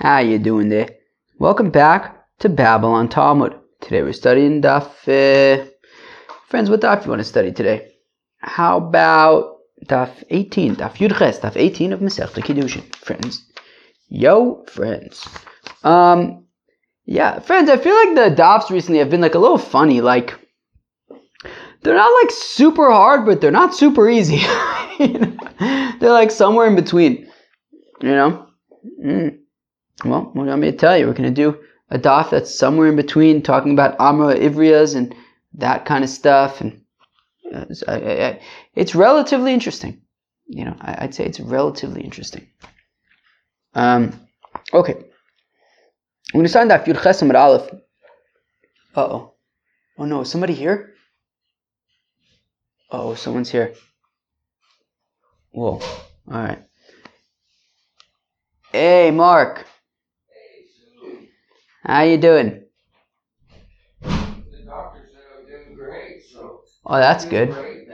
How you doing there? Welcome back to Babble on Talmud. Today we're studying Daf. Uh, friends, what Daf you want to study today? How about Daf 18, Daf Yudches, Daf 18 of Masechta Kiddushin. Friends, yo, friends. Um, yeah, friends. I feel like the Dafs recently have been like a little funny. Like they're not like super hard, but they're not super easy. you know? They're like somewhere in between. You know. Mm. Well, what do you want to tell you? We're going to do a daf that's somewhere in between, talking about Amra Ivrias and that kind of stuff. And uh, it's relatively interesting. You know, I, would say it's relatively interesting. Um, okay. I'm going to start that Yud Aleph. Uh oh. Oh no, is somebody here? Oh, someone's here. Whoa. All right. Hey, Mark. How you doing? The doctor said I'm doing great, so. Oh, that's good. Great.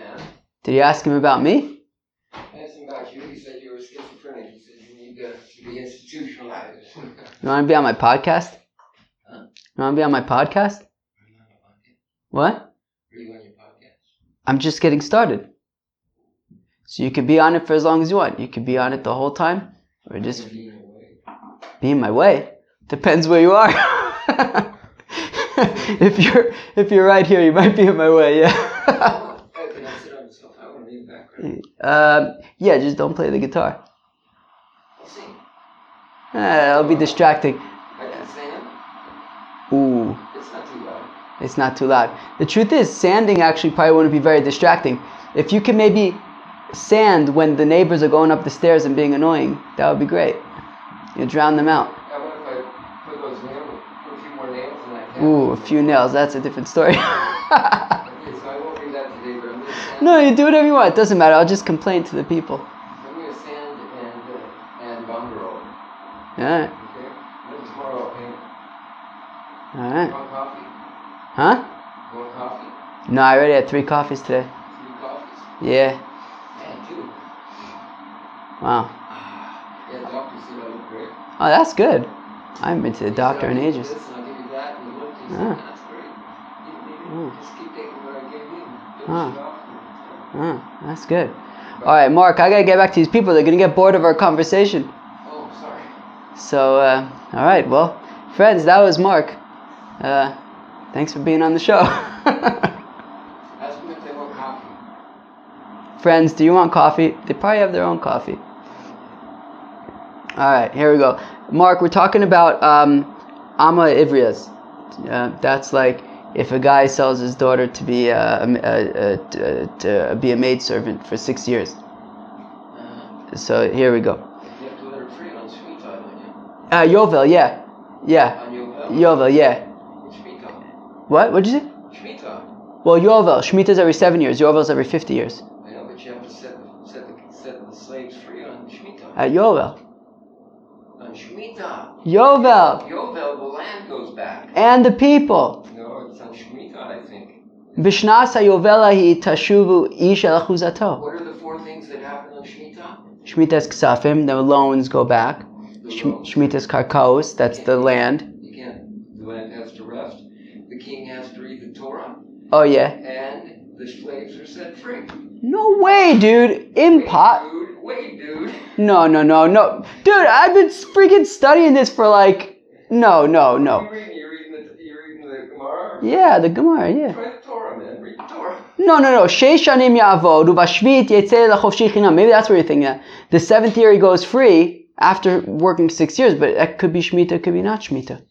Did you ask him about me? I asked him about you. He said you were schizophrenic. He said you need to, to be institutionalized. You want to be on my podcast? Huh? You want to be on my podcast? Are you on podcast? What? Are you on your podcast? I'm just getting started. So you could be on it for as long as you want. You could be on it the whole time, or just Be in way. be in my way. Depends where you are. if you're if you're right here, you might be in my way. Yeah. Can I sit on the sofa? I want to be in the background. um, yeah. Just don't play the guitar. Eh, that'll be distracting. I can sing. Ooh. It's not too loud. It's not too loud. The truth is, sanding actually probably wouldn't be very distracting. If you can maybe sand when the neighbors are going up the stairs and being annoying, that would be great. You drown them out. How about if I put those nails, put a few more nails in that can? Ooh, a few nails. That's a different story. Okay, so I won't do that today, but I'm gonna sand. no, you do whatever you want. It doesn't matter. I'll just complain to the people. Uh, tomorrow I'll paint. Alright. Huh? No, I already had three coffees today. Three coffees? Yeah. Wow. Yeah, doctor said I look great. Oh, that's good. I haven't been to the doctor in ages. Oh, that's good. Alright, Mark, I gotta get back to these people. They're gonna get bored of our conversation. Oh, sorry. So, uh, all right. Well, friends, that was Mark. Uh, thanks for being on the show. Ask them if they want coffee. friends, do you want coffee? They probably have their own coffee. All right, here we go. Mark, we're talking about um, ama ivriyas. Uh, that's like if a guy sells his daughter to be uh, a, a, a, to be a maidservant for six years. So here we go. you have to let her free on Shemitah, don't you? Uh, Yovel, yeah, yeah, Yovel? Yeah. Shemitah. What? What'd you say? Shemitah. Well, Yovel. Shemitah's every seven years. Yovel's every fifty years. I know, but you have to set set the, set the slaves free on Shemitah. At Yovel. on Shemitah. Yovel. Yovel, the land goes back. And the people. No, it's on Shemitah, I think. Bishnas Yovel hi tashuvu ish el. What are the four things that happen on Shemitah? Shemitah's ksafim, the loans go back. The Sh- loan. Shemitah's karkaos, that's the land. You can't. The land has to rest. The king has to read the Torah, Oh yeah. and the slaves are set free. No way, dude. Impot. Wait, dude. Wait, dude. No, no, no, no. Dude, I've been freaking studying this for like. No, no, no. reading? You reading the? You reading the Gemara? Yeah, the Gemara, yeah. Torah, man. Read the Torah. No, no, no. Sheish shanim ya'avod uvashvit lechofshi chinam. Maybe that's what you're thinking. Of. The seventh year he goes free after working six years, but that could be shmita, it could be not shmita.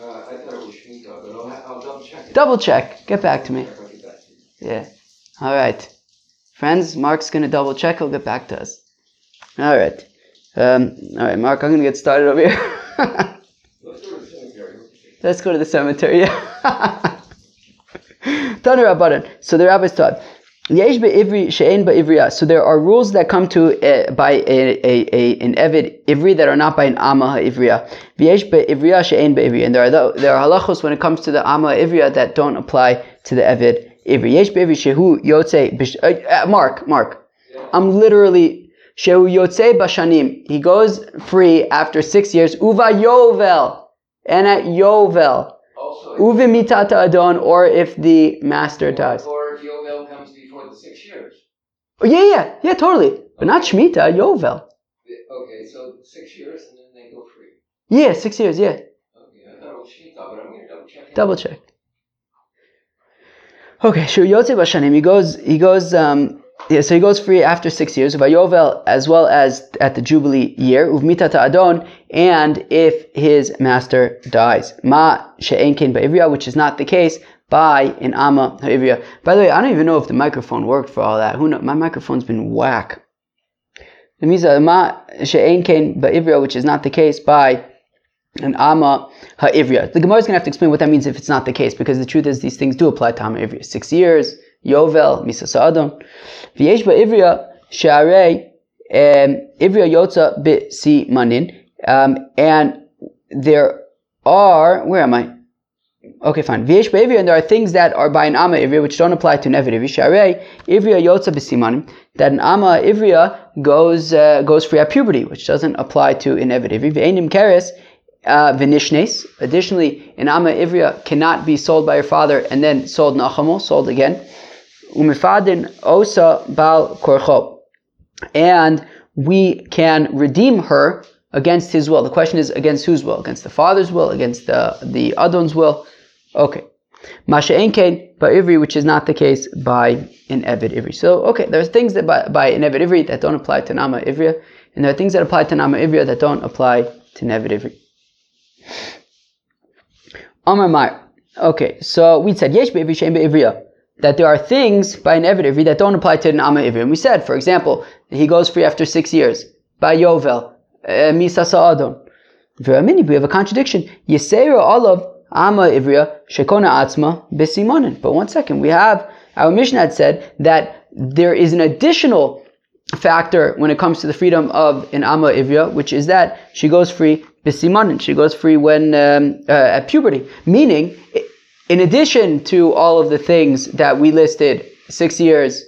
Uh, I thought it was Shemitah, but I'll, I'll double check it. Double check. Get back to me. Back to. Yeah. All right, friends. Mark's gonna double check. He'll get back to us. All right. Um, all right, Mark. I'm gonna get started over here. Let's go to the cemetery. Let's go to the cemetery. Yeah. Tanu So the rabbis taught. Be'ivri she'en. So there are rules that come to uh, by a, a, a, an evid ivri that are not by an amma ha'ivriya. V'yesh she'en. And there are, the, there are halachos when it comes to the amma ha'ivriya that don't apply to the evid ivri. Be'ivri shehu Uh, uh, Mark, Mark. I'm literally Shehu yotze. He goes free after six years. Uva yovel. And at yovel. Also, Uve mitata adon, or if the master dies. or if Yovel comes before the six years. Oh, yeah, yeah, yeah, totally. But not Shemitah, yovel. Okay, so six years and then they go free. Yeah, six years, yeah. Okay, I thought it was Shemitah, but I'm gonna double check. it. Double check. Okay, sure. Yotze Bashanim. He goes. He goes. Um, yeah, so he goes free after six years. Vayovel, as well as at the jubilee year. Uvmita ta' Adon, and if his master dies. Ma she'enkin ba'ivriya, which is not the case by an ama ha'ivriya. By the way, I don't even know if the microphone worked for all that. Who knows? My microphone's been whack. It means that uh, ma she'enkin ba'ivriya, which is not the case by an ama ha'ivriya. The Gemara is going to have to explain what that means if it's not the case, because the truth is these things do apply to ama ivriya. Six years, yovel, misa sa'adon. V'yesh ba'ivriya she'arei um, ivriya yotza b'si manin. Um, and there are, where am I? Okay, fine. V'yesh ba'ivriya, and there are things that are by an ama ivria which don't apply to an evid ivriya. She'arei ivriya yotza b'si manin. That an ama ivria goes uh, goes free at puberty, which doesn't apply to an evid ivriya. V'enim keres uh. Additionally, an Amma Ivria cannot be sold by her father and then sold Nachamo, sold again. Umifadin Osa Bal Korcho. And we can redeem her against his will. The question is against whose will? Against the father's will? Against the, the Adon's will? Okay. Masha Enkein by Ivri, which is not the case by an Evid Ivri. So, okay, there's things that by, by an Evid Ivri that don't apply to Nama Ivria, and there are things that apply to Nama Ivria that don't apply to Nevid Ivri. Amar Mar. Okay, so we said yesh be'ivri shein be'ivriya that there are things by an ivri that don't apply to an amma ivri. And we said, for example, he goes free after six years by yovel uh, misa sa'adon. V'amini, we have a contradiction. Yisera olav amma ivriya shekona atzma besimonin. But one second, we have our Mishnah had said that there is an additional factor when it comes to the freedom of an amma ivriya, which is that she goes free bisimanin. She goes free when um, uh, at puberty, meaning in addition to all of the things that we listed, six years,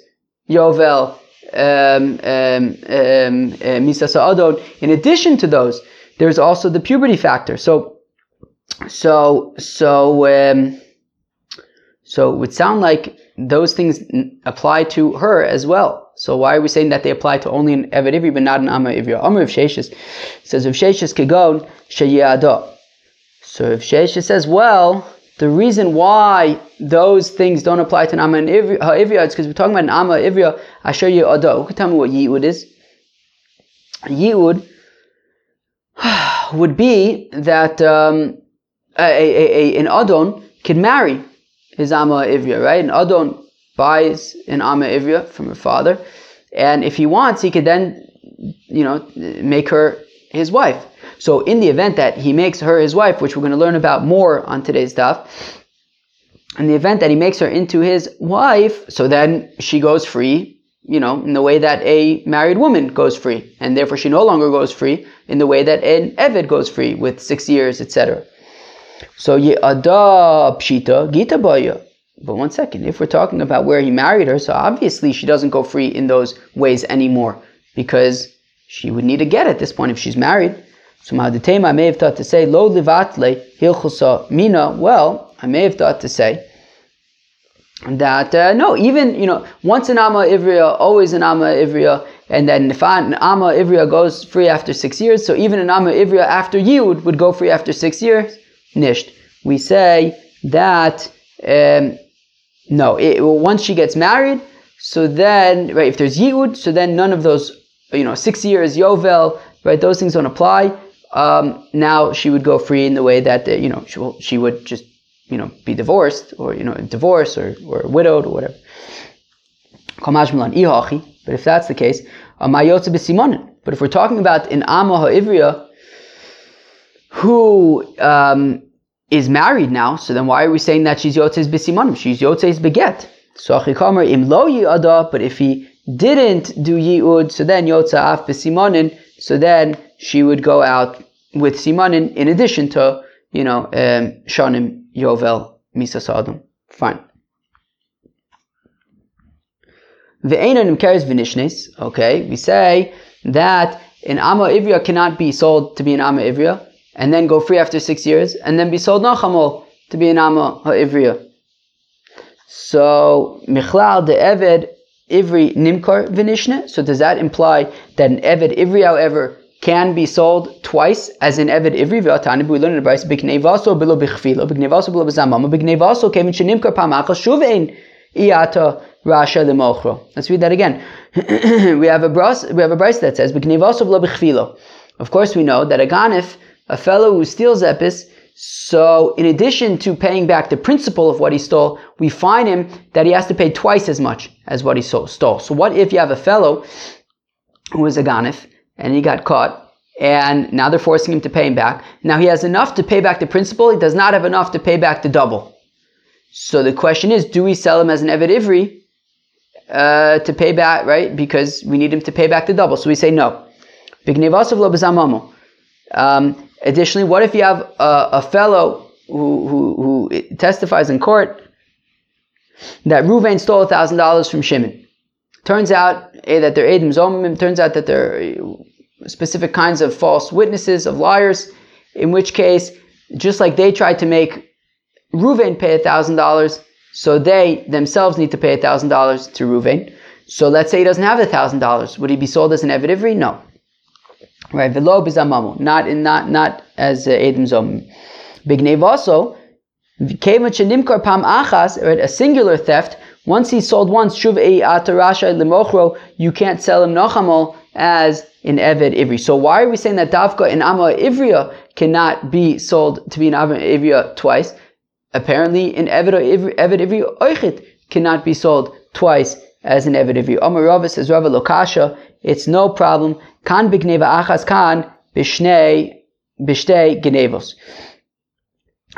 yovel, um, um, um, uh. In addition to those, there's also the puberty factor. So, so, so, um, so it would sound like those things apply to her as well. So why are we saying that they apply to only an Eved Ivri but not an Amma Ivri? Amr of Sheshis says if Sheshis kegon sheyado. So if Sheshes says, well, the reason why those things don't apply to an Amma and Ivri, uh, is because we're talking about an Amma Ivri. I show you Ado. Who can tell me what Yi'ud is? Yi'ud would be that um, a, a, a, an Adon can marry his Amma Ivria, right? An Adon buys an Amma Ivria from her father, and if he wants, he could then, you know, make her his wife. So in the event that he makes her his wife, which we're going to learn about more on today's stuff, in the event that he makes her into his wife, so then she goes free, you know, in the way that a married woman goes free, and therefore she no longer goes free in the way that an Eved goes free with six years, etc. So Ye'ada Pshita Gita Baya. But one second, if we're talking about where he married her, so obviously she doesn't go free in those ways anymore because she would need to get at this point if she's married. So Mahaditema, I may have thought to say, Lo livatle hilchusa mina. Well, I may have thought to say that uh, no, even you know, once an Amma Ivria, always an Amma Ivria, and then if an Amma Ivria goes free after six years, so even an Amma Ivria after Yud would go free after six years. Nisht. We say that um, no, it, once she gets married, so then right, if there's Yud, so then none of those you know six years Yovel, right? Those things don't apply. Um, now she would go free in the way that you know she, will, she would just you know be divorced or you know divorced or, or widowed or whatever. But if that's the case, but if we're talking about an Amma Ha'ivriya who um, is married now, so then why are we saying that she's Yotzes Bisimanim? She's Yotzes Beget. So Achikamer im but if he didn't do yi'ud, so then Yotza af Bisimanin, so then she would go out with Simanin in addition to, you know, um, Shanim, Yovel, Misa Sadam. Fine. Ve'enan imkeres v'nishnes. Okay, we say that an Amma Ivria cannot be sold to be an Amma Ivria and then go free after six years and then be sold Nachamol to be an Amma Ivria. So, Michlal de Eved Ivri Nimkar Vinishne. So, does that imply that an Eved Ivri, however, can be sold twice as an Eved Ivri? We learn in the Bryce, Biknevaso bilo bichfilo, Biknevaso bilo bezamama, Biknevaso kevin shenimkar pamachas shuvein iyata rasha lemochro. Let's read that again. we have a bras, we have a Bryce that says, Biknevaso bilo bichfilo. Of course, we know that a ganif, a fellow who steals epis, so, in addition to paying back the principal of what he stole, we find him that he has to pay twice as much as what he stole. So, what if you have a fellow who was a ganif and he got caught, and now they're forcing him to pay him back? Now he has enough to pay back the principal, he does not have enough to pay back the double. So the question is, do we sell him as an Eved Ivri uh, to pay back, right? Because we need him to pay back the double. So we say no. Um, Additionally, what if you have a, a fellow who, who, who, testifies in court that Ruvain stole thousand dollars from Shimon? Turns out eh, that they're Adam Zomim. Turns out that they're specific kinds of false witnesses, of liars. In which case, just like they tried to make Ruvain pay thousand dollars, so they themselves need to pay thousand dollars to Ruvain. So let's say he doesn't have the thousand dollars. Would he be sold as an Eved No. Right, velo bizamamu, not in not not as uh, Edom zom. Bignev also, nimkar pam achas, right, a singular theft. Once he sold once, shuv ei atarasha lemochro, you can't sell him nochamol as in Eved Ivri. So why are we saying that Davka in Amma Ivria cannot be sold to be an Amma Ivria twice? Apparently in Eved Ivri, Eved Ivri Oichit cannot be sold twice as in Eved Ivri. Amar Rava says Rava Lokasha, it's no problem Kan bigneva achas kan bishnei bishtei.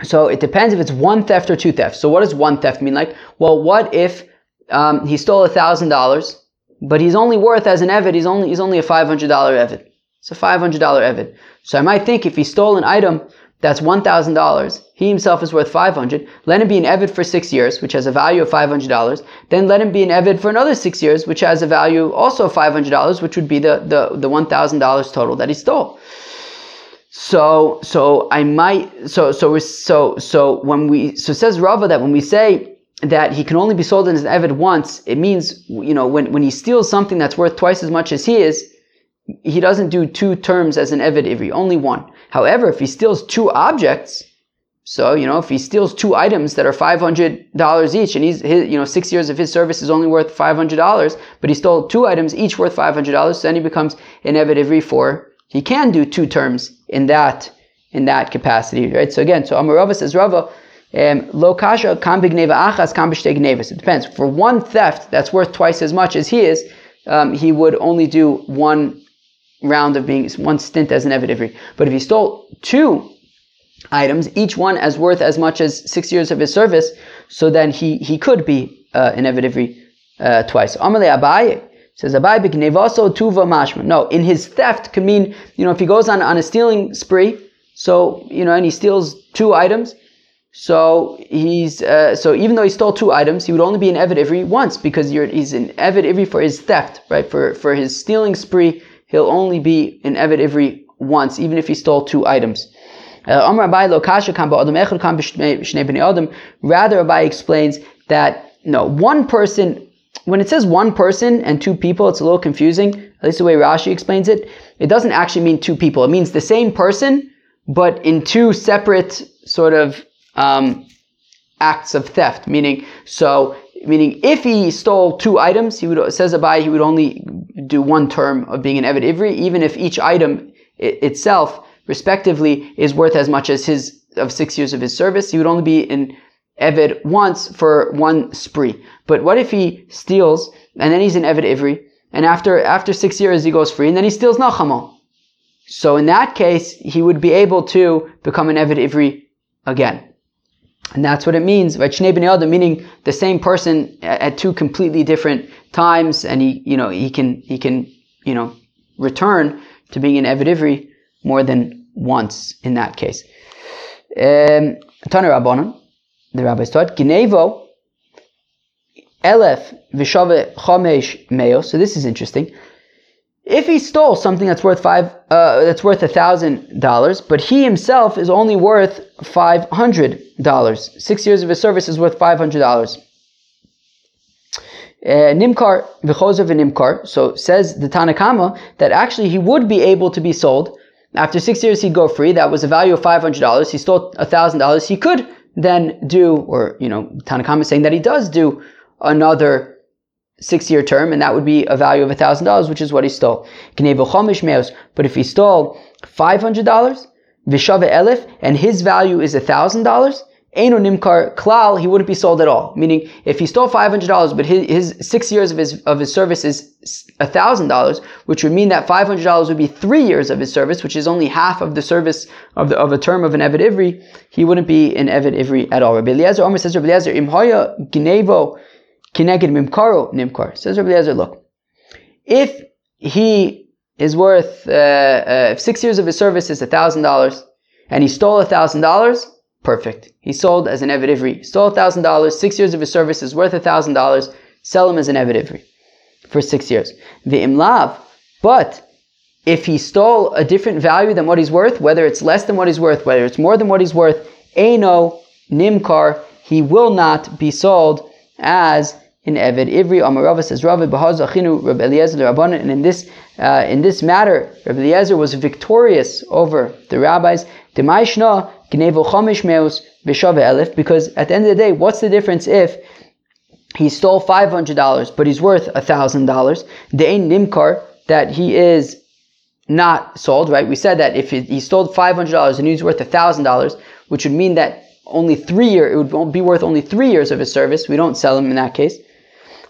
So it depends if it's one theft or two thefts. So what does one theft mean like? Well, what if um, he stole a thousand dollars, but he's only worth as an evid, he's only he's only a five hundred dollar evid. It's a five hundred dollar evid. So I might think if he stole an item that's $1,000. He himself is worth 500. Let him be an Evid for six years, which has a value of $500. Then let him be an Evid for another six years, which has a value also of $500, which would be the, the, the $1,000 total that he stole. So, so I might, so, so, so, so when we, so says Rava that when we say that he can only be sold as an Evid once, it means, you know, when, when he steals something that's worth twice as much as he is, he doesn't do two terms as an Evid Ivri, only one. However, if he steals two objects, so you know, if he steals two items that are five hundred dollars each, and he's his, you know six years of his service is only worth five hundred dollars, but he stole two items each worth five hundred dollars, so then he becomes Ivri for he can do two terms in that in that capacity, right? So again, so Amarava says Rava. Um, lo kasha kam achas kam It depends. For one theft that's worth twice as much as he is, um, he would only do one round of being one stint as an Evid Ivri. But if he stole two items, each one as worth as much as six years of his service, so then he, he could be uh, an Evid Ivri uh, twice. Amalei Abaye says Abaye b'gnevaso tuva mashma. No, in his theft can mean you know if he goes on on a stealing spree, so you know and he steals two items. So he's uh, so even though he stole two items, he would only be an Evid Ivri once because he's an Evid Ivri for his theft, right? For for his stealing spree, he'll only be an Eved Ivri once, even if he stole two items. Uh, Rather, Abai explains that no, one person, when it says one person and two people, it's a little confusing. At least the way Rashi explains it, it doesn't actually mean two people. It means the same person, but in two separate sort of um, acts of theft. Meaning, so meaning if he stole two items, he would says Abai he would only do one term of being an Eved Ivri, even if each item itself, respectively, is worth as much as his of six years of his service. He would only be an Eved once for one spree. But what if he steals and then he's an Eved Ivri, and after after six years he goes free, and then he steals Nachamol? So in that case, he would be able to become an Eved Ivri again. And that's what it means, meaning the same person at two completely different times, and he, you know, he can, he can, you know, return to being an Eved Ivri more than once in that case. Um, the rabbis taught, Ginevo, Elef Vishave Chomesh Meo. So this is interesting. If he stole something that's worth five, uh, that's worth a thousand dollars, but he himself is only worth five hundred dollars, six years of his service is worth five hundred dollars. Uh, Nimkar v'chozer v'nimkar. So says the Tanakama that actually he would be able to be sold after six years. He'd go free. That was a value of five hundred dollars. He stole a thousand dollars. He could then do, or you know, Tanakama is saying that he does do another six-year term, and that would be a value of thousand dollars, which is what he stole. But if he stole five hundred dollars, v'shava elif, and his value is thousand dollars, Eino Nimkar Klal, he wouldn't be sold at all. Meaning, if he stole five hundred dollars, but his, his, six years of his of his service is thousand dollars, which would mean that five hundred dollars would be three years of his service, which is only half of the service of the, of a term of an Eved Ivri. He wouldn't be an Eved Ivri at all. Rabbi Eliezer Omer says, Rabbi Eliezer, Imhoya Ginevo Kineged Mimkaro Nimkar. Says Rabbi Eliezer, look, if he is worth uh, uh, six years of his service is thousand dollars, and he stole thousand dollars Perfect. He sold as an Eved Ivri. Stole thousand dollars. Six years of his service is worth a thousand dollars. Sell him as an Eved Ivri for six years. The imlav, but if he stole a different value than what he's worth, whether it's less than what he's worth, whether it's more than what he's worth, Eno Nimkar, he will not be sold as in Eved Ivri. Amarava says, Rav Bahazachinu, Rabbi Eliezer Rabbanan, and in this uh, in this matter, Rabbi Eliezer was victorious over the rabbis. Demaishna Gnevo Chomish Meus Bishave Elif, because at the end of the day, what's the difference if he stole $500 but he's worth $1,000? The Ein Nimkar, that he is not sold, right? We said that if he stole $500 and he's worth $1,000, which would mean that only three year, it would be worth only three years of his service. We don't sell him in that case.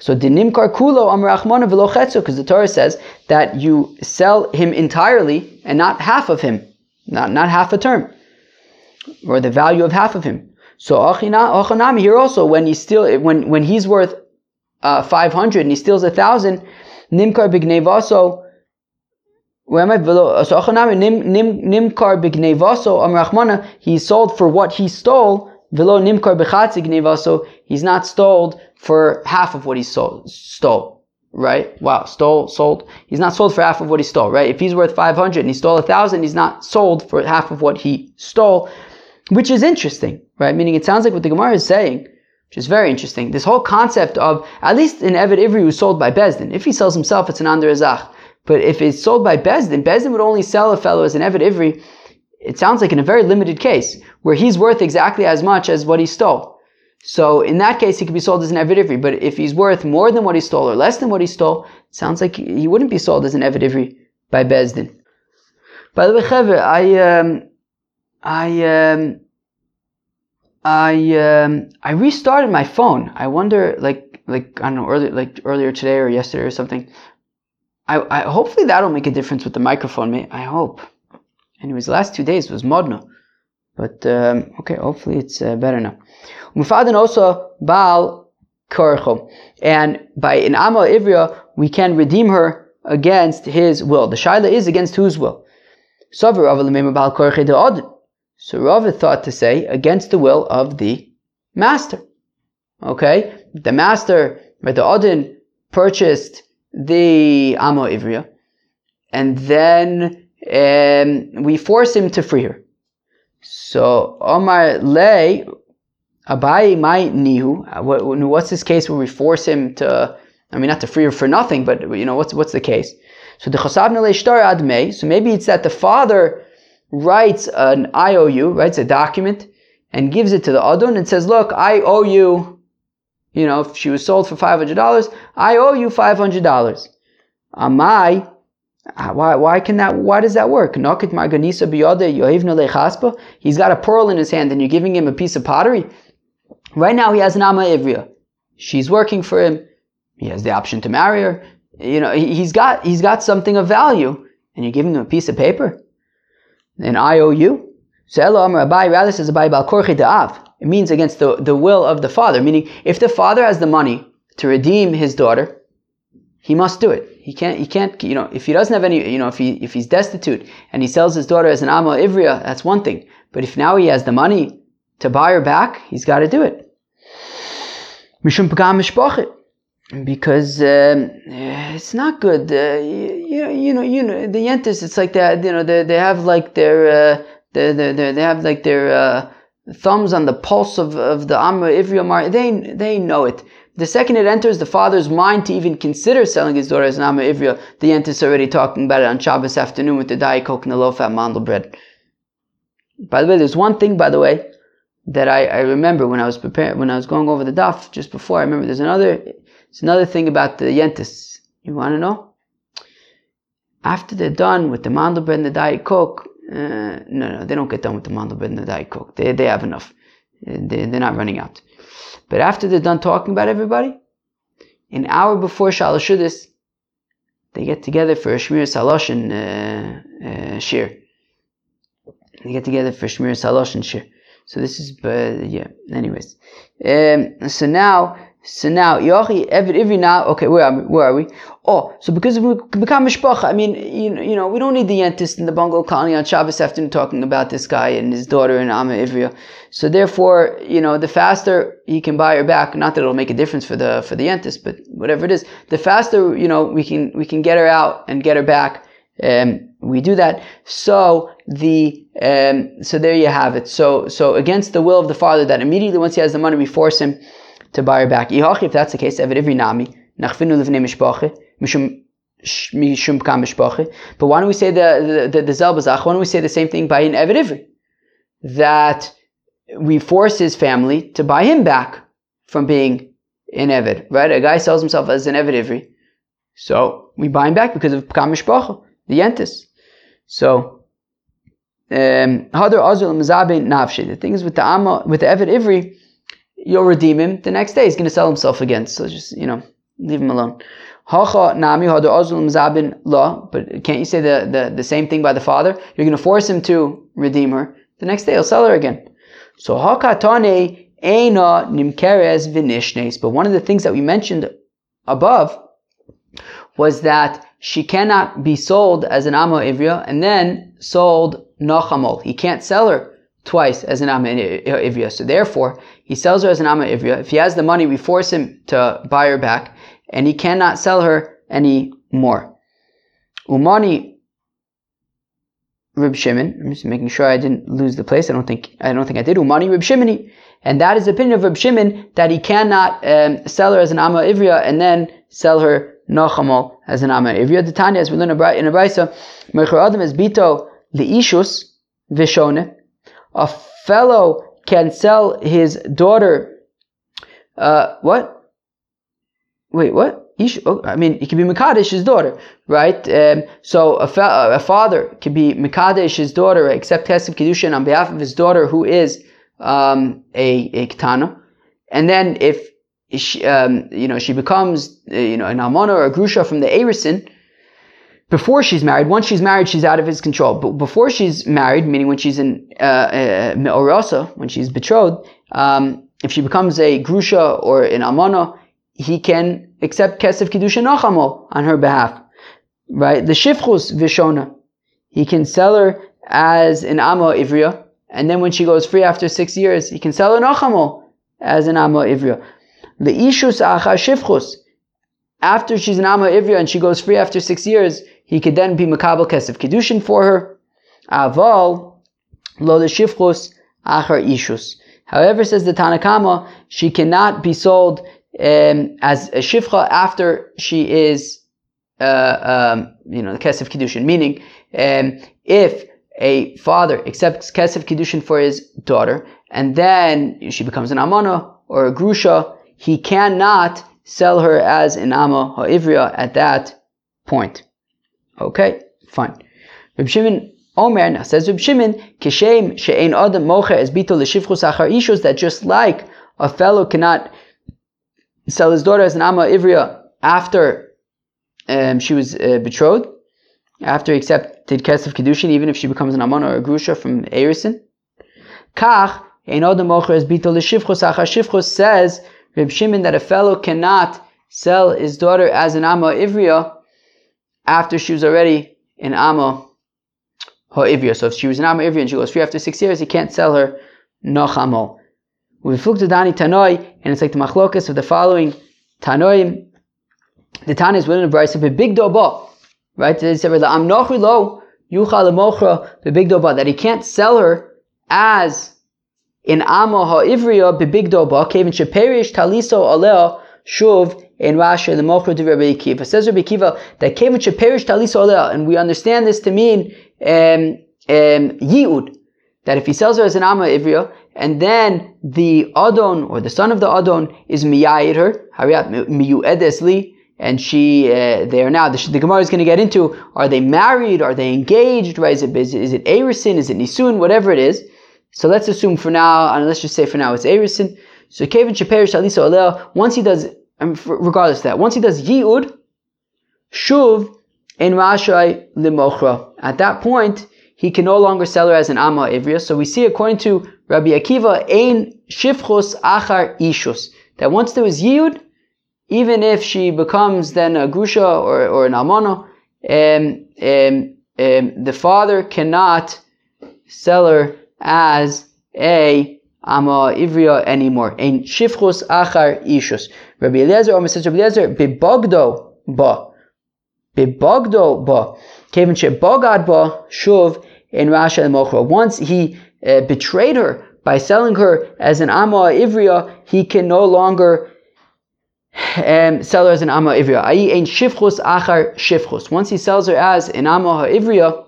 So dinimkar kulo amrachmana v'lo because the Torah says that you sell him entirely and not half of him, not, not half a term or the value of half of him. So Achanami here also, when he steal, when when he's worth uh, five hundred and he steals a thousand, Nimkar bignevaso. Where am I? So Achanami Nimkar bignevaso amrachmana. He sold for what he stole. Velo Nimkar gnevaso. He's not sold for half of what he sold, stole right? Wow, stole, sold. He's not sold for half of what he stole, right? If he's worth 500 and he stole a thousand, he's not sold for half of what he stole. Which is interesting, right? Meaning it sounds like what the Gemara is saying, which is very interesting. This whole concept of, at least in Eved Ivri who's sold by Bezdin. If he sells himself, it's an Ander Azach. But if it's sold by Bezdin, Bezdin would only sell a fellow as an Eved Ivri, it sounds like in a very limited case, where he's worth exactly as much as what he stole. So in that case, he could be sold as an Eved Ivri. But if he's worth more than what he stole or less than what he stole, it sounds like he wouldn't be sold as an Eved Ivri by Bezdin. By the way, Chevre, I, um, I, um, I um, I restarted my phone. I wonder, like like I don't know, earlier like earlier today or yesterday or something. I, I hopefully that'll make a difference with the microphone. I hope. Anyways, last two days was modno, but um, okay, hopefully it's uh, better now. Mufadan also Baal Korcho, and by in Amal Ivria we can redeem her against his will. The shaila is against whose will? So Rava thought to say against the will of the master. Okay, the master, the Odin purchased the Amo Ivria, and then um, we force him to free her. So Omar Lay Abai my Nihu. What's this case where we force him to? I mean, not to free her for nothing, but you know what's what's the case? So the Chasavna Shtar Admei. So maybe it's that the father writes an IOU, writes a document, and gives it to the Adon and says, look, I owe you, you know, if she was sold for $500, I owe you $500. Amai, uh, why, why can that, why does that work? He's got a pearl in his hand and you're giving him a piece of pottery. Right now he has an Amma Ivria. She's working for him. He has the option to marry her. You know, he's got, he's got something of value and you're giving him a piece of paper an IOU. Amar Abai rather says Abai Bal Korchi Da'av. It means against the, the will of the father. Meaning, if the father has the money to redeem his daughter, he must do it. He can't, he can't, you know, if he doesn't have any, you know, if he, if he's destitute and he sells his daughter as an Amma Ivria, that's one thing. But if now he has the money to buy her back, he's got to do it. Because um, it's not good. Uh, you, you know, you know, the yentis. It's like that. You know, they they have like their uh, they, they, they have like their uh, thumbs on the pulse of, of the Amr Ivri They they know it. The second it enters the father's mind to even consider selling his daughter as an Amma Ivria, the is already talking about it on Shabbos afternoon with the Diet Coke and the low-fat mandel bread. By the way, there's one thing, by the way, that I, I remember when I was preparing, when I was going over the daf just before. I remember there's another, there's another thing about the yentis. You want to know? After they're done with the mandel bread and the Diet Coke, uh, no, no, they don't get done with the mandel bread and the Diet Coke. They, they have enough. They, they're not running out. But after they're done talking about everybody, an hour before Shalashudis, they get together for a Shmir Saloshin uh, uh, shir. They get together for Shmir Saloshin shir. So this is, but yeah, anyways. Um, so now, so now, Yochi, Eved Ivri now, okay, where are we? Where are we? Oh, so because we become mishpacha, I mean, you know, you know, we don't need the yentist in the bungalow colony on Shabbos afternoon talking about this guy and his daughter and Amma Ivria. So therefore, you know, the faster he can buy her back, not that it'll make a difference for the for the yentist, but whatever it is, the faster you know we can we can get her out and get her back. Um, we do that. So the um, so there you have it. So so against the will of the father, that immediately once he has the money, we force him to buy her back. If that's the case, every nami mishum mishum kam But why don't we say the the the, zelbazach? Why don't we say the same thing by an eved ivri? That we force his family to buy him back from being an eved, right? A guy sells himself as an eved ivri, so we buy him back because of kam the yentis. So. Um, the thing is with the Amma, with the Eved Ivri, you'll redeem him. The next day he's going to sell himself again. So just, you know, leave him alone. But can't you say the, the, the same thing by the father? You're going to force him to redeem her. The next day he'll sell her again. So. But one of the things that we mentioned above was that she cannot be sold as an Amma Ivria and then sold Nachamol. He can't sell her twice as an Amma Ivria. So therefore, he sells her as an Amma Ivria. If he has the money, we force him to buy her back and he cannot sell her any more. Umani Rib Shimon. I'm just making sure I didn't lose the place. I don't think I don't think I did. Umani Rib Shimoni, and that is the opinion of Rib Shimon that he cannot um, sell her as an Amma Ivria and then sell her Nachamal as an Amma Ivria. The Tanya, as we learn in a Brisa, Mercher Adam is Bito Liishus Vishone. A fellow can sell his daughter. Uh, what? Wait, what? Oh, I mean, he can be Mekadesh, his daughter, right? Um, so a, fa- a, father can be Mekadesh, his daughter, accept Kesef Kedushin on behalf of his daughter who is um, a, a Ketana. And then if she, um, you know, she becomes, uh, you know, an Almana or a Grusha from the Arison, before she's married, once she's married, she's out of his control. But before she's married, meaning when she's in uh, uh, when she's betrothed, um, if she becomes a Grusha or an Almana, he can accept Kesef Kiddushin Nachamo on her behalf. Right? The Shifchus Vishona. He can sell her as an Amo Ivria, and then when she goes free after six years, he can sell her Nachamo as an Amo Ivria. The Ishus Acha Shifchus. After she's an Amo Ivria and she goes free after six years, he could then be Makabal Kesef Kiddushin for her. Aval, Lo Shifchus Achar Ishus. However, says the Tanakama, she cannot be sold um, as a shifcha after she is, uh, um, you know, the kesef kiddushin. Meaning, um, if a father accepts kesef kiddushin for his daughter, and then she becomes an amana or a grusha, he cannot sell her as an ama ha'ivria at that point. Okay, fine. Reb Shimon Omer now says Reb Shimon, kishem she'ein adam mocher es bito l'shivchus achar ishus, that just like a fellow cannot sell his daughter as an Amma Ivria after um, she was uh, betrothed, after he accepted Kesef Kedushin, even if she becomes an Amana or a Grusha from Erison. Kach, Ein Odom Ocher es Bito L'Shivchus, Achar Shivchus says, Reb Shimon, that a fellow cannot sell his daughter as an Amma Ivria after she was already an Amma Ha'ivria. So if she was an Amma Ivria and she goes free after six years, he can't sell her Nochamo. Dani Tanoi, and it's like the machlokas of the following Tanoim, the Tana is willing to price a big doba, right? They said I'm lo yuchal the big doba that he can't sell her as in Amo ha'ivriya bebig doba kevin sheperish taliso aleo shuv in Rashi the Mochra de Rabbi Akiva. Says Rabbi Akiva that kevin sheperish taliso aleo, and we understand this to mean um, um, yiud that if he sells her as an Amma Ivriya, and then the Adon, or the son of the Adon, is miyayid her, hariyat miyuedes li, and she, uh, they are now, the, the Gemara is going to get into, are they married, are they engaged, right? Is it, is, is it Erisin, is it Nisun, whatever it is. So let's assume for now, and let's just say for now it's Erisin. So Kevin Shaperish Alisa Oleh, once he does, regardless of that, once he does Yi'ud, Shuv, in Rashai Limochra. At that point, he can no longer sell her as an Amma Ivriya. So we see according to Rabbi Akiva, Ein Shifchus Achar Ishus, that once there was Yud, even if she becomes then a Grusha or, or an Almana, um, um, um, the father cannot sell her as a Amma Ivriya anymore. Ein Shifchus Achar Ishus. Rabbi Eliezer, or Mr. Rabbi Eliezer, Bibogdo Ba. Bibogdo Ba. Kevin Bogad Ba Shuv in Rasha and Mochra. Once he uh, betrayed her by selling her as an Amma Ivriya, he can no longer um, sell her as an Amma Ivriya. Ayi ein shifchus achar shifchus. Once he sells her as an Amma Ivriya,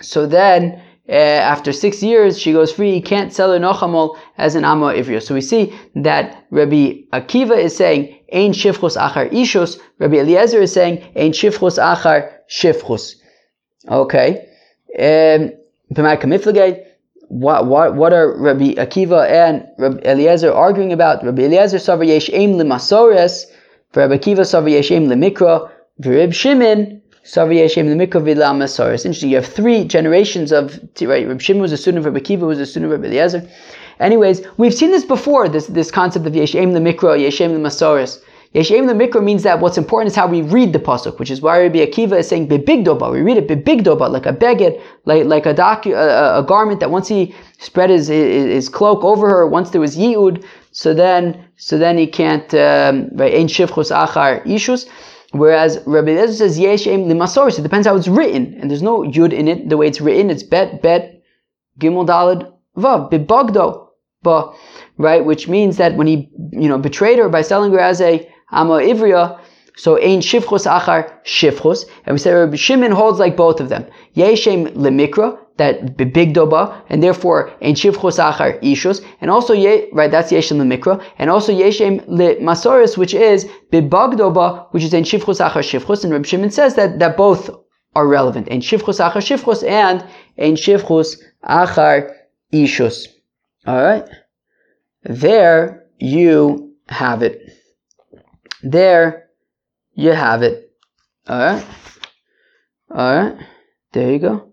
so then uh, after six years she goes free. Can't sell her nochamol as an Amma Ivriya. So we see that Rabbi Akiva is saying ein shifchus achar ishus. Rabbi Eliezer is saying ein shifchus achar shifchus. Okay. Um, what, what, what are Rabbi Akiva and Rabbi Eliezer arguing about? Rabbi Eliezer savar yesh aim lemasores, Rabbi Akiva savar yesh aim lemikra, Rib Shimon v'lamasoris. Interesting. You have three generations of right. Rabbi Shimon was a student of Rabbi Akiva, was a student of Rabbi Eliezer. Anyways, we've seen this before. This this concept of Yeshem the lemikra, Yeshem the lemasoris. Yeshem the mikra means that what's important is how we read the pasuk, which is why Rabbi Akiva is saying bebigdoba. We read it bebigdoba, like a beged, like like a, docu, a, a, garment that once he spread his, his, his cloak over her, once there was yiud, so then so then he can't um, right ein shivchus achar ishus. Whereas Rabbi Eliezer says yeshem limasoris. It depends how it's written, and there's no yud in it. The way it's written, it's bet bet gimel dalad vav bebogdo, ba right, which means that when he you know betrayed her by selling her as a Amma Ivriya, so Ein Shifchus Achar Shifchus. And we say Rabbi Shimon holds like both of them. Yeshem Lemikra, that big doba, and therefore Ein Shifchus Achar Ishus. And also, ye, right, that's Yeshem Lemikra. And also Yeshem Le Masoris, which is Bibag doba, which is Ein Shifchus Achar Shifchus. And Rabbi Shimon says that, that both are relevant. Ein Shifchus Achar Shifchus and Ein Shifchus Achar Ishus. Alright? There you have it. There you have it. Alright? Alright? There you go.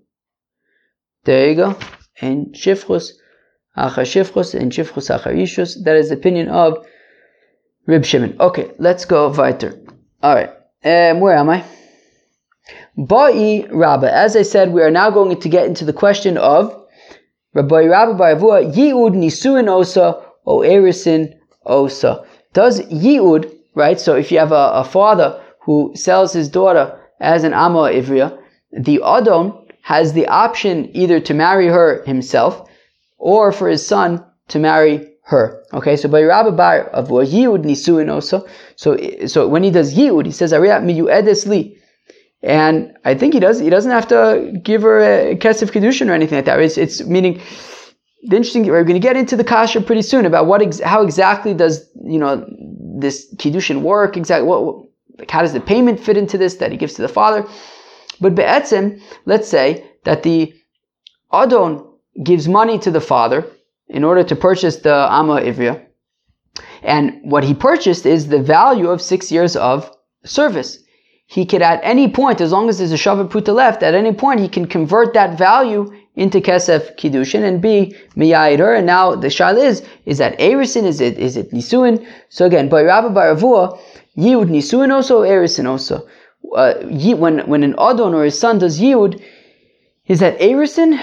There you go. And Shifchus, Achar Shifchus, and Shifchus Achar Yishus. That is the opinion of Rib Shimon. Okay, let's go weiter. Alright. Um, where am I? Ba'i Rabba. As I said, we are now going to get into the question of Rabbi Rabba Baravua, Yi'ud Nisuin Osa, O Erisin Osa. Does Yi'ud right? So if you have a, a father who sells his daughter as an Amma Ivriya, the Adon has the option either to marry her himself or for his son to marry her. Okay, so by Rabbi Bar of Yihud Nisuin also. So so when he does Yihud, he says Ariyat miyuedes li. And I think he does. He doesn't have to give her a kesef kedushin or anything like that. It's, it's meaning the interesting. We're going to get into the kasha pretty soon about what ex, how exactly does you know this kiddushin work? Exactly what, like how does the payment fit into this that he gives to the father? But be'etzim, let's say that the adon gives money to the father in order to purchase the amma ivria, and what he purchased is the value of six years of service. He could at any point, as long as there's a shavat puta left, at any point he can convert that value into Kesef Kiddushin and be Miyayider. And now the shal is, is that Erisin, is it, is it Nisuin? So again, by Rabbi Baravua, Yud Nisuin also, Erisin also. Uh, when, when an Adon or his son does Yud, is that Erisin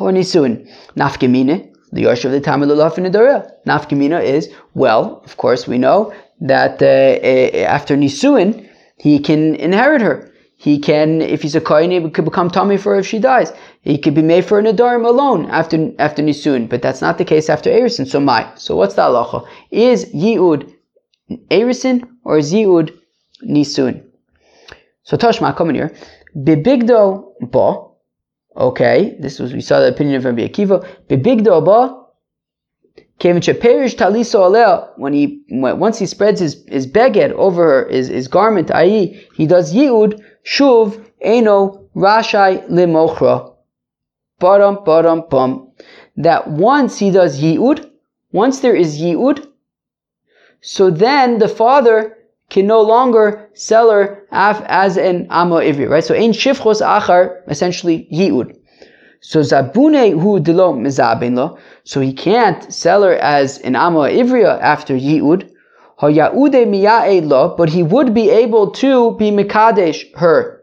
or Nisuin? Nafkemine, the Yosh of the Tamil Nafkemina is, well, of course we know that uh, uh, after nisuin he can inherit her. He can, if he's a kohen, he could become tummy for her if she dies. He could be made for an adarim alone after after nisuin, but that's not the case after erisin. So my, so what's the halacha? Is yiud erisin or is yiud nisuin? So Toshma, come in here. Bibigdo ba. Okay, this was we saw the opinion of Rabbi Akiva. Bibigdo ba. When he once he spreads his his beged over his, his garment, i.e., he does yiud shuv eno rashai limochra. Badum badum bum. That once he does yiud, once there is yiud, so then the father can no longer sell her as an amma ivri, right? So ein shifchos achar, essentially yi'ud. So zabune hu dilo mizabin lo, so he can't sell her as an amma ivriya after yi'ud. Ha ya'ude miya'e lo, but he would be able to be mikadesh her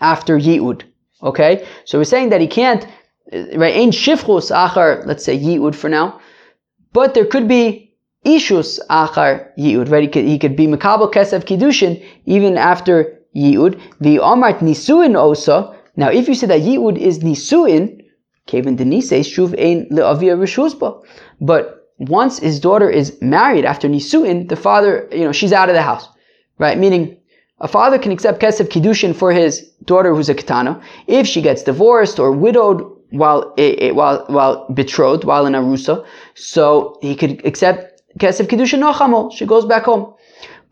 after yi'ud. Okay? So we're saying that he can't, right? Ein shifchos achar, let's say yi'ud for now, but there could be Ishus achar yi'ud, right? He could, he could be Makabal Kesef Kiddushin even after yi'ud. The Omart Nisuin osa. Now, if you say that yi'ud is Nisuin, Kevin Denise Shuv Ein Le'avia Rishusba. But once his daughter is married after Nisuin, the father, you know, she's out of the house, right? Meaning, a father can accept Kesef Kiddushin for his daughter who's a Katana. If she gets divorced or widowed while, eh, eh, while, while betrothed, while in Arusa, so he could accept Kesef Kiddushin Nochamo. She goes back home.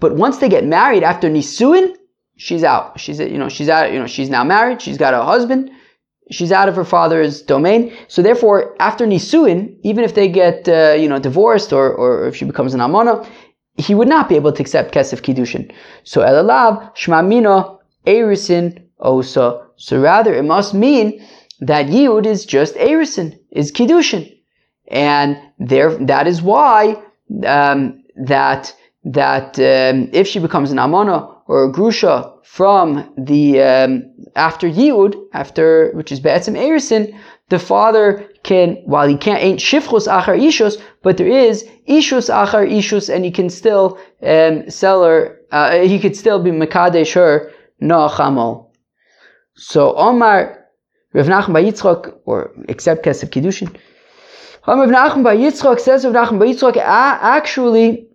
But once they get married after Nisuin, she's out. She's, you know, she's out, you know, she's now married. She's got a husband. She's out of her father's domain. So therefore, after Nisuin, even if they get, uh, you know, divorced or, or if she becomes an Amona, he would not be able to accept Kesef Kiddushin. So Elalav, Shmamino, Erisin, Osa. So rather, it must mean that Yud is just Erisin, is Kiddushin. And there, that is why um, that that um, if she becomes an amana or a grusha from the um, after yud, after which is be'etzim erisin, the father can, while he can't ain't shifchus achar ishus, but there is ishus achar ishus, and he can still um, sell her. Uh, he could still be mekadesh her no chamol. So Omar Rav Nachman Yitzchak, or except Kesef Kiddushin, Says actually,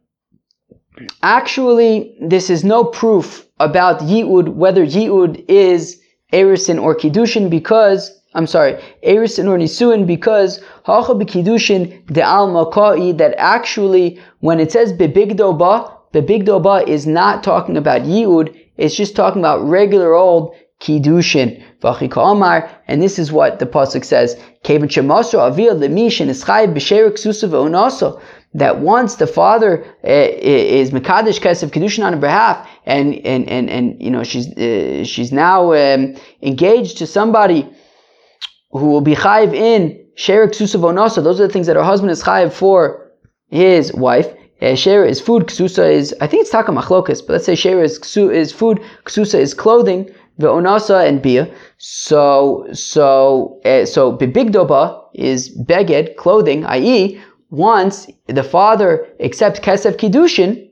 actually, this is no proof about Yi'ud, whether Yi'ud is Erisin or Kiddushin, because, I'm sorry, Erisin or Nisuin, because Hacha Kiddushin de al Ka'i, that actually, when it says Bebigdo Ba is not talking about Yi'ud, it's just talking about regular old Kiddushin. And this is what the pasuk says: that once the father uh, is mekadesh kesef kiddushin on her behalf, and and and and you know she's uh, she's now um, engaged to somebody who will be chayiv in sherik susav onosa. Those are the things that her husband is chayiv for his wife. Uh, share is food, ksusa is, I think it's taka machlokas, but let's say share is, is food, ksusa is clothing the onasa and bia. So so uh, so bibigdoba is beged clothing, i.e., once the father accepts kesef kiddushin,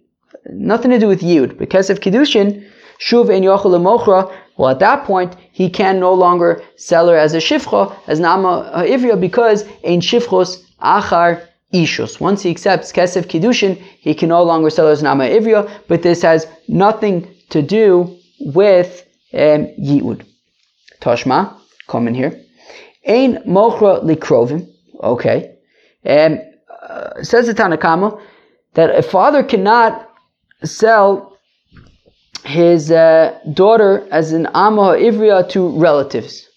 nothing to do with yud, but kesef kiddushin, shuv en yochel mochra. Well, at that point, he can no longer sell her as a shifcha, as nama ivria, because ein shifchos achar ishus. Once he accepts kesef kiddushin, he can no longer sell her as nama ivria, but this has nothing to do with um, Yi'ud. Toshma, come in here. Ein mochra likrovim. Okay. Um, uh, says the Tanakama that a father cannot sell his uh, daughter as an amma ivria to relatives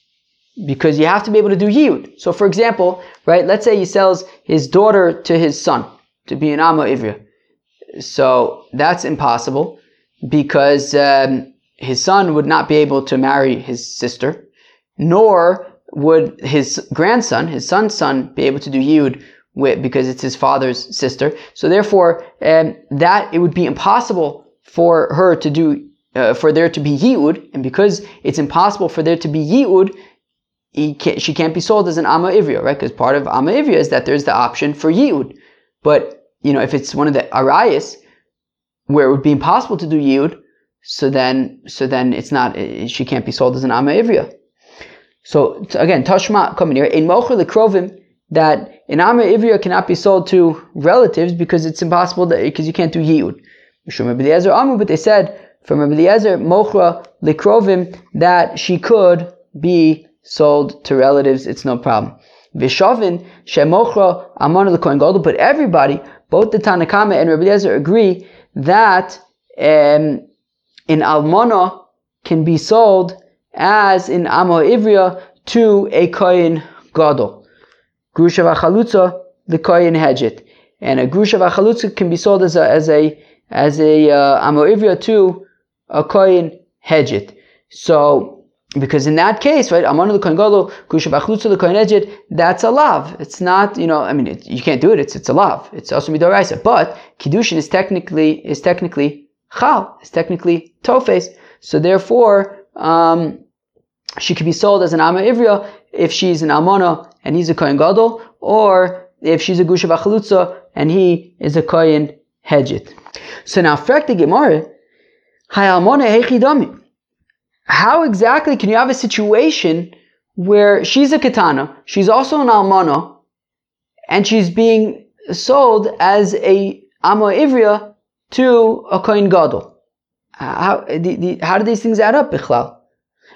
because you have to be able to do yiyud. So, for example, right? Let's say he sells his daughter to his son to be an amma ivria. So that's impossible because um, his son would not be able to marry his sister, nor would his grandson, his son's son, be able to do yud with, because it's his father's sister. So therefore, um, that it would be impossible for her to do, uh, for there to be yud, and because it's impossible for there to be yud, can't, she can't be sold as an amma ivria, right? Because part of amma ivria is that there's the option for yud. But you know, if it's one of the arayas, where it would be impossible to do yud, so then so then it's not she can't be sold as an ama ivria. So again, tashma coming here in mocher lekrovim that an ama ivria cannot be sold to relatives because it's impossible that because you can't do yud. But they said from Rabbi Eliezer mochra lekrovim that she could be sold to relatives. It's no problem. Vishavin shemochra amana lekohen gadol. But everybody, both the Tanakama and Rabbi Eliezer agree that um, in almana can be sold as in amo ivria to a kohen gadol. Grusha v'chalutza the kohen hedget, and a grusha v'chalutza can be sold as a as a as a uh, amo ivria to a kohen hedget. So because in that case, right, Amanu the Kohen Gadol, Kusha Bachlutza the Kohen Ejid, that's a lav. It's not, you know, I mean, it, you can't do it. It's it's a lav. It's also midoraisa. But kiddushin is technically is technically chal. It's technically tofes. So therefore, um, she could be sold as an ama ivria if she's an almana and he's a Kohen Gadol, or if she's a Gusha Bachlutza and he is a Kohen Hedjit. So now, frak the Gemara, how exactly can you have a situation where she's a katana, she's also an almana, and she's being sold as a amma ivria to a kohen gadol? How, the, the, how do these things add up, bichlal?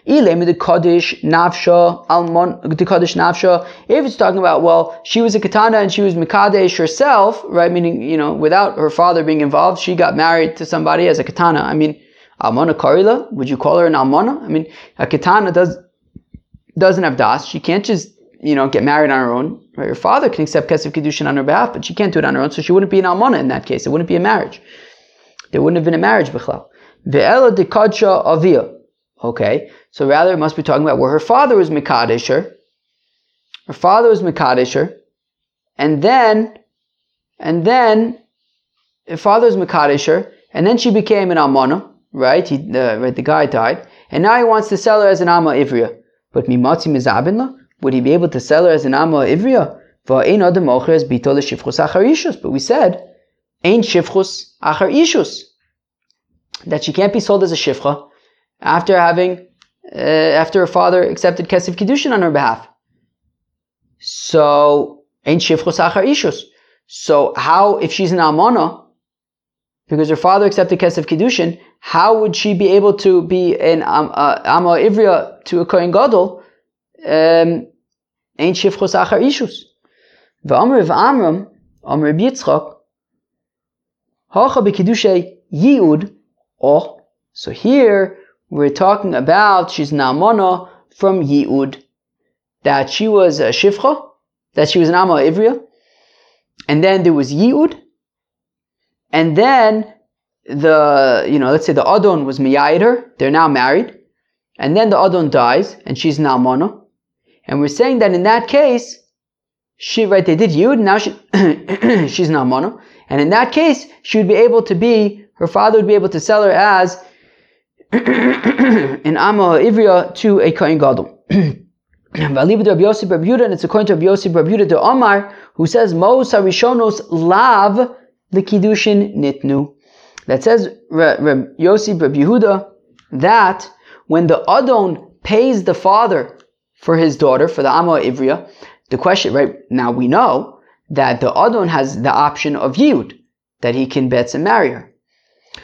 the Kaddish Nafsha Almon the Kaddish Nafsha. If it's talking about well, she was a katana and she was Mikadesh herself, right? Meaning, you know, without her father being involved, she got married to somebody as a katana. I mean, Almona Karila? Would you call her an Almona? I mean, a Ketana does, doesn't have Das. She can't just, you know, get married on her own. Right? Her father can accept Kesef Kiddushin on her behalf, but she can't do it on her own, so she wouldn't be an Almona in that case. It wouldn't be a marriage. There wouldn't have been a marriage, Bichlal. Ve'ela de Kadsha Avia. Okay, so rather it must be talking about where her father was Mikadisher. Her father was Mikadisher. And then, and then, her father was Mikadisher, and then she became an Almana right? He, the, right, the guy died, and now he wants to sell her as an Amma Ivria. But Mimatzi Mizabinla, would he be able to sell her as an Amma Ivria? But we said, ain't shifchus achar ishus. That she can't be sold as a shifcha after having, uh, after her father accepted kesef kiddushin on her behalf. So, ain't shifchus achar ishus. So how, if she's an almana, because her father accepted kesef kiddushin, how would she be able to be an um, uh, Amma Ivria to a Kohen Gadol? Um, Ain't Shifchos Achar Ishus. V'Amr Amram, Amr Yitzchak, Hacha B'Kiddushay Yiud, Oh, so here we're talking about she's Namona from Yiud, that she was a Shifcha, that she was an Amma Ivria, and then there was Yiud, and then the, you know, let's say the Adon was Miyair, they're now married, and then the Adon dies, and she's Mono. And we're saying that in that case, she, right, they did Yud, now she, she's Mono. And in that case, she would be able to be, her father would be able to sell her as an Amma Ivria to a Kohen Gadol. and it's according to Rabbi Yossi Rabbi de Omar, who says, Mo Sarishonos Lav the Kiddushin Nitnu that says Yossi Reb Yehuda that when the Adon pays the father for his daughter, for the Amma Ivria, the question, right, now we know that the Adon has the option of Yud, that he can bet and marry her.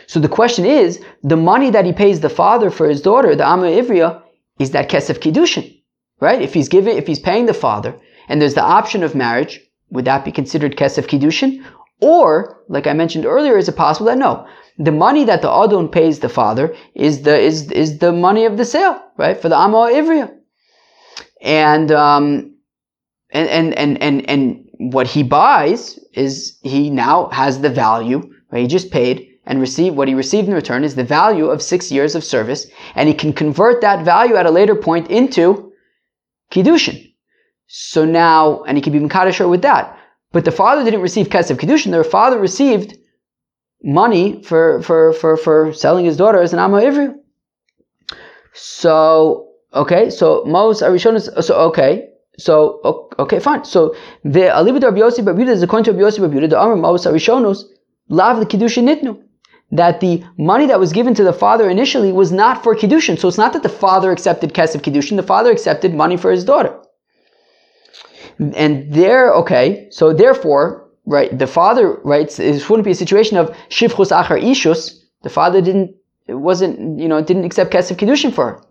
So the question is, the money that he pays the father for his daughter, the Amma Ivria, is that Kesef Kiddushin, right? If he's giving, if he's paying the father, and there's the option of marriage, would that be considered Kesef Kiddushin? Or, like I mentioned earlier, is it possible that no, the money that the Adon pays the father is the is is the money of the sale, right? For the Amma Ivria. And um and and and and and what he buys is he now has the value, right? He just paid and received what he received in return is the value of six years of service, and he can convert that value at a later point into kiddushin. So now, and he can be mekadesher with that. But the father didn't receive kesef kiddushin. The father received money for for for for selling his daughter as an amma ivri. So okay, so Mos Arishonis. So okay, so okay, fine. So the Alibid Rabbi Yossi Babuda is according to Rabbi Yossi Babuda. The Amr Mos Arishonos lav the kiddushin nitnu. that the money that was given to the father initially was not for Kiddushin. So it's not that the father accepted Kesef Kiddushin, the father accepted money for his daughter. And there, okay, so therefore, right, the father, writes this wouldn't be a situation of Shivchus Achar Ishus. The father didn't, it wasn't, you know, didn't accept Kesef Kiddushin for her.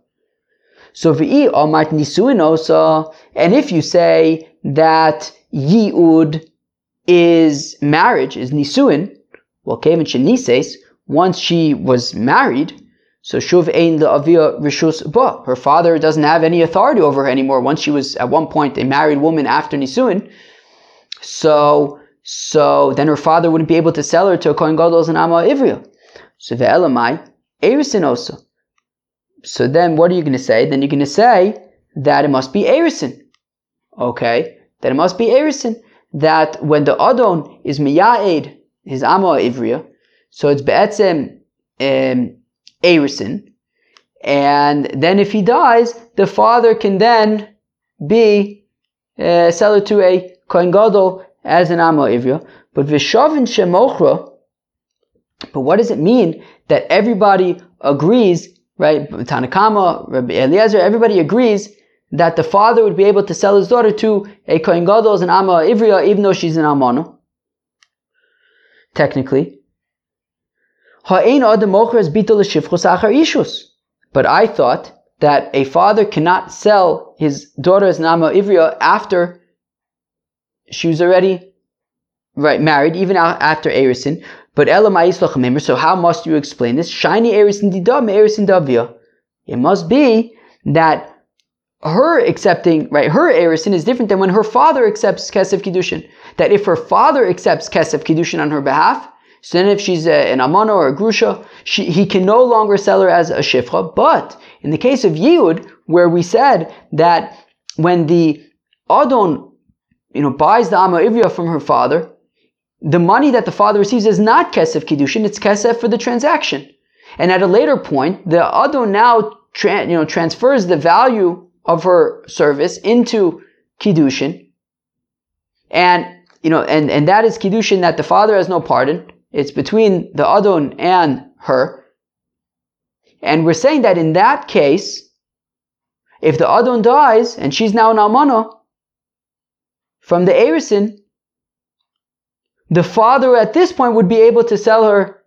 So v'i amart nisuin also, and if you say that yi'ud is marriage, is nisuin, well, kevin shenises, once she was married, so shuv ein le'avia rishus ba. Her father doesn't have any authority over her anymore. Once she was at one point a married woman after nisuin, so so then her father wouldn't be able to sell her to a kohen gadol as an amma ivria. So ve'elamai erisin also. So then what are you going to say? Then you're going to say that it must be erisin. Okay, that it must be erisin. That when the adon is miyaed his amma ivria, so it's be'etzem um, Arison. And then if he dies, the father can then be uh, to a Kohen Gadol as an Amo Ivya. But Vishavin Shemochra, but what does it mean that everybody agrees, right? Tanakama, Rabbi Eliezer, everybody agrees that the father would be able to sell his daughter to a Kohen Gadol as an Amma Ivriya, even though she's an Amano. Technically. But I thought that a father cannot sell his daughter as Nama Ivria after she was already right married, even after Erisin. But so how must you explain this? Shiny Erisin didam Erisin davia. It must be that her accepting right her Erisin is different than when her father accepts Kesef Kiddushin. That if her father accepts Kesef Kiddushin on her behalf, so then if she's a, an amana or a grusha, she, he can no longer sell her as a Shifra. But in the case of Yehud, where we said that when the Adon, you know, buys the Amma Ivria from her father, the money that the father receives is not kesef kiddushin, it's kesef for the transaction. And at a later point, the Adon now tra- you know, transfers the value of her service into kiddushin. And, you know, and, and that is kiddushin that the father has no pardon. It's between the Adon and her. And we're saying that in that case, if the Adon dies and she's now an Almana, from the Erisin, the father at this point would be able to sell her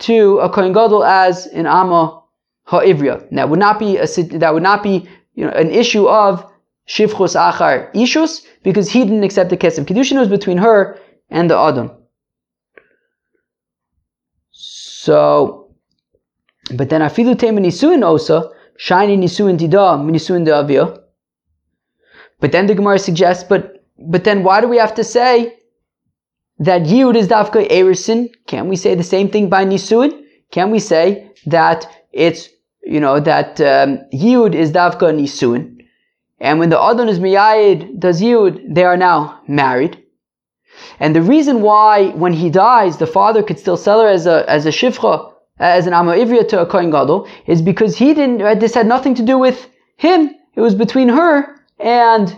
to a Kohen Gadol as an Amma Ha'ivria. That would not be a, that would not be you know, an issue of Shivchus Achar Ishus because he didn't accept the Kesef. Kiddushin was between her and the Adon. So, but then afilu tema nisuin osa, shiny nisuin dida, nisuin de avia. But then the Gemara suggests, but but then why do we have to say that Yud is dafka erisin? Can't we say the same thing by nisuin? Can we say that it's you know that um, Yud is dafka nisuin, and when the Adon is miyayid does Yud, they are now married. And the reason why, when he dies, the father could still sell her as a as a shifcha, as an amma ivria to a kohen gadol, is because he didn't. Right, this had nothing to do with him. It was between her and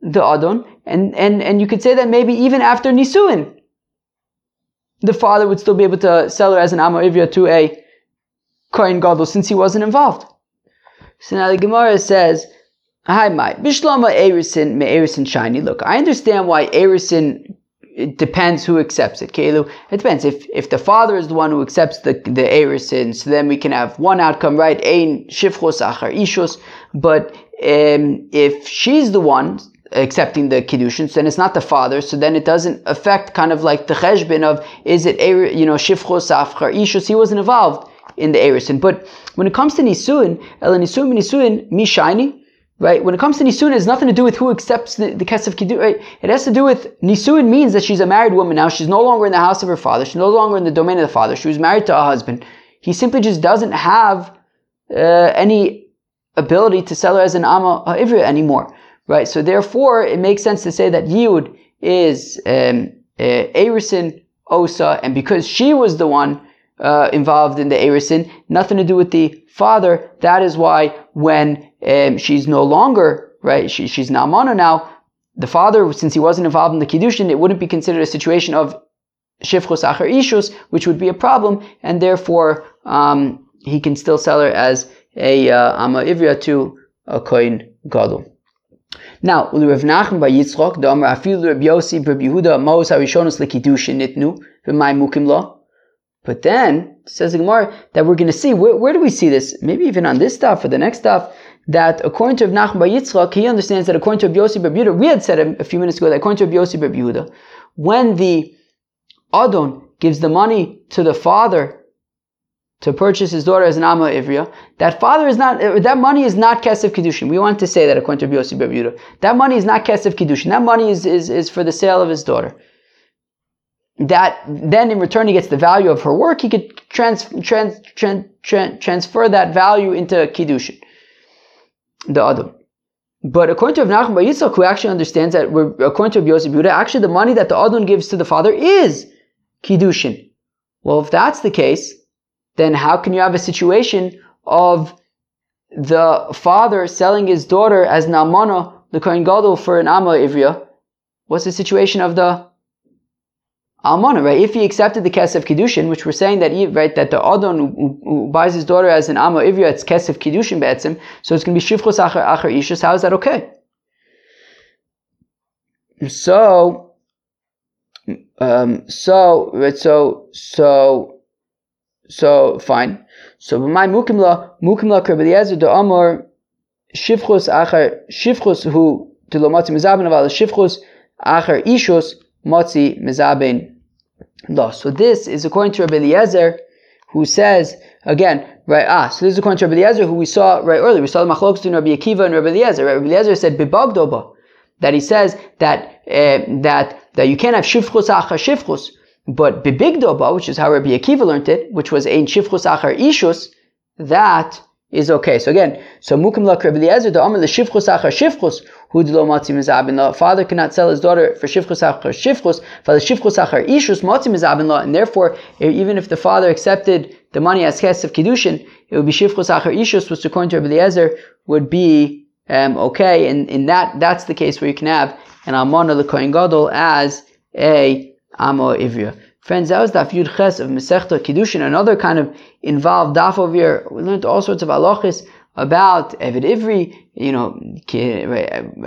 the adon, and and and you could say that maybe even after nisuin, the father would still be able to sell her as an amma ivria to a kohen gadol since he wasn't involved. So now the Gemara says Hi, my Bishlama Erisin me Erisin shiny. Look, I understand why Erisin it depends who accepts it. Kelu, it depends. If if the father is the one who accepts the the Erisin, so then we can have one outcome, right? Ein shifchos achar ishos. But um, if she's the one accepting the kiddushin, so then it's not the father. So then it doesn't affect kind of like the cheshbin of is it you know shifchos achar ishos? He wasn't involved in the Erisin. But when it comes to nisuin, el nisuin nisuin mi shiny. Right? When it comes to Nisuin, it has nothing to do with who accepts the, the Kesef Kiddush, right? It has to do with Nisuin means that she's a married woman now. She's no longer in the house of her father. She's no longer in the domain of the father. She was married to a husband. He simply just doesn't have uh, any ability to sell her as an Amma Ivra anymore. Right? So therefore, it makes sense to say that Yud is um, uh, Osa, and because she was the one uh, involved in the Erisin, nothing to do with the father, that is why when um, she's no longer, right, she, she's now mono now, the father, since he wasn't involved in the Kiddushin, it wouldn't be considered a situation of shifchus achar ishus, which would be a problem, and therefore um, he can still sell her as a uh, ama ivria to a kohen gadol. Now, Rav Nachman by Yitzchok, the Afil Reb Yossi Reb Yehuda Mos Harishonos Lekidushin Nitnu V'May Mukim Lo. But then says the Gemara that we're going to see where, where, do we see this? Maybe even on this stuff or the next stuff. That according to Rav Nachman by Yitzchak, he understands that according to Reb Yossi Reb Yehuda, we had said a, a few minutes ago that according to Reb Yossi Reb Yehuda, when the Adon gives the money to the father to purchase his daughter as an Amma Ivria, that father is not, that money is not Kesef Kiddushin. We want to say that according to Yossi Yehuda. That money is not Kesef Kiddushin. That money is, is, is for the sale of his daughter. That, then in return he gets the value of her work, he could trans, trans, trans, transfer that value into Kiddushin. The Adam. But according to Rav Yitzchak, who actually understands that, according to Yossi Yehuda, actually the money that the Adon gives to the father is Kiddushin. Well, if that's the case, then how can you have a situation of the father selling his daughter as Namana, the Kohen Gadol, for an Amma Ivria? What's the situation of the Almana, right? If he accepted the Kesef Kiddushin, which we're saying that he, right, that the Adon who, who, buys his daughter as an Amma Ivria, it's Kesef Kiddushin Be'etzim, so it's going to be Shivchus Achar Achar Ishus, how is that okay? So, um, so, right, so, so, so fine. So my mukimla mukimla kerbeliezer de amor shifchus acher shifchus who de lo matzi mezaben aval shifchus acher ishus matzi mezaben lo. So this is according to Rabbi Eliezer, who says again, right? Ah, so this is according to Rabbi Eliezer, who we saw right earlier. We saw the machlokes between Rabbi Akiva and Rabbi Eliezer. Rabbi Eliezer said bibagdoba, that he says that uh, that that you can't have shifchus acher shifchus. But bibigdoba, which is how Rabbi Akiva learned it, which was ein shivchus achar ishus, that is okay. So again, so mukim la Rabbi Eliezer the amr the shivchus achar shivchus who lo matzi mizabin la. Father cannot sell his daughter for shivchus achar shivchus, for the shivchus achar ishus matzi mizabin la, and therefore even if the father accepted the money as ches of kiddushin, it would be shivchus achar ishus, which according to Rabbi Eliezer would be um, okay. And in that that's the case where you can have an almana the kohen gadol as a Amo Ivria. Friends, that was Daf Yud Ches of Masechta Kiddushin, another kind of involved daf over here. We learned all sorts of halachis about Evid Ivri, you know,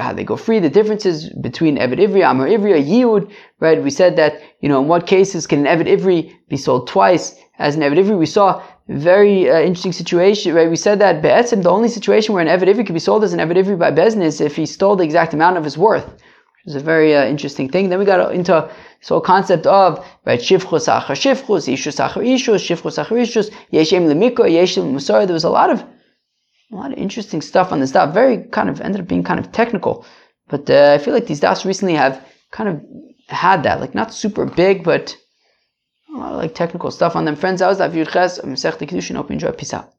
how they go free, the differences between Evid Ivri, Amar Ivri, Yehud, right? We said that, you know, in what cases can an Evid Ivri be sold twice as an Evid Ivri? We saw very uh, interesting situation, right? We said that Be'etzim, the only situation where an Evid Ivri could be sold as an Evid Ivri by business if he stole the exact amount of his worth. Which is a very uh, interesting thing. Then we got into so concept of right shivchus achar shivchus, ishus achar ishus, shivchus achar ishus, yeshem lemiko, yeshem musar. There was a lot of a lot of interesting stuff on this stuff. Very kind of ended up being kind of technical, but uh, I feel like these dots recently have kind of had that, like not super big, but a lot of like technical stuff on them. Friends, I was that Yud Ches, Masech Kiddushin. Hope you enjoy. Peace out.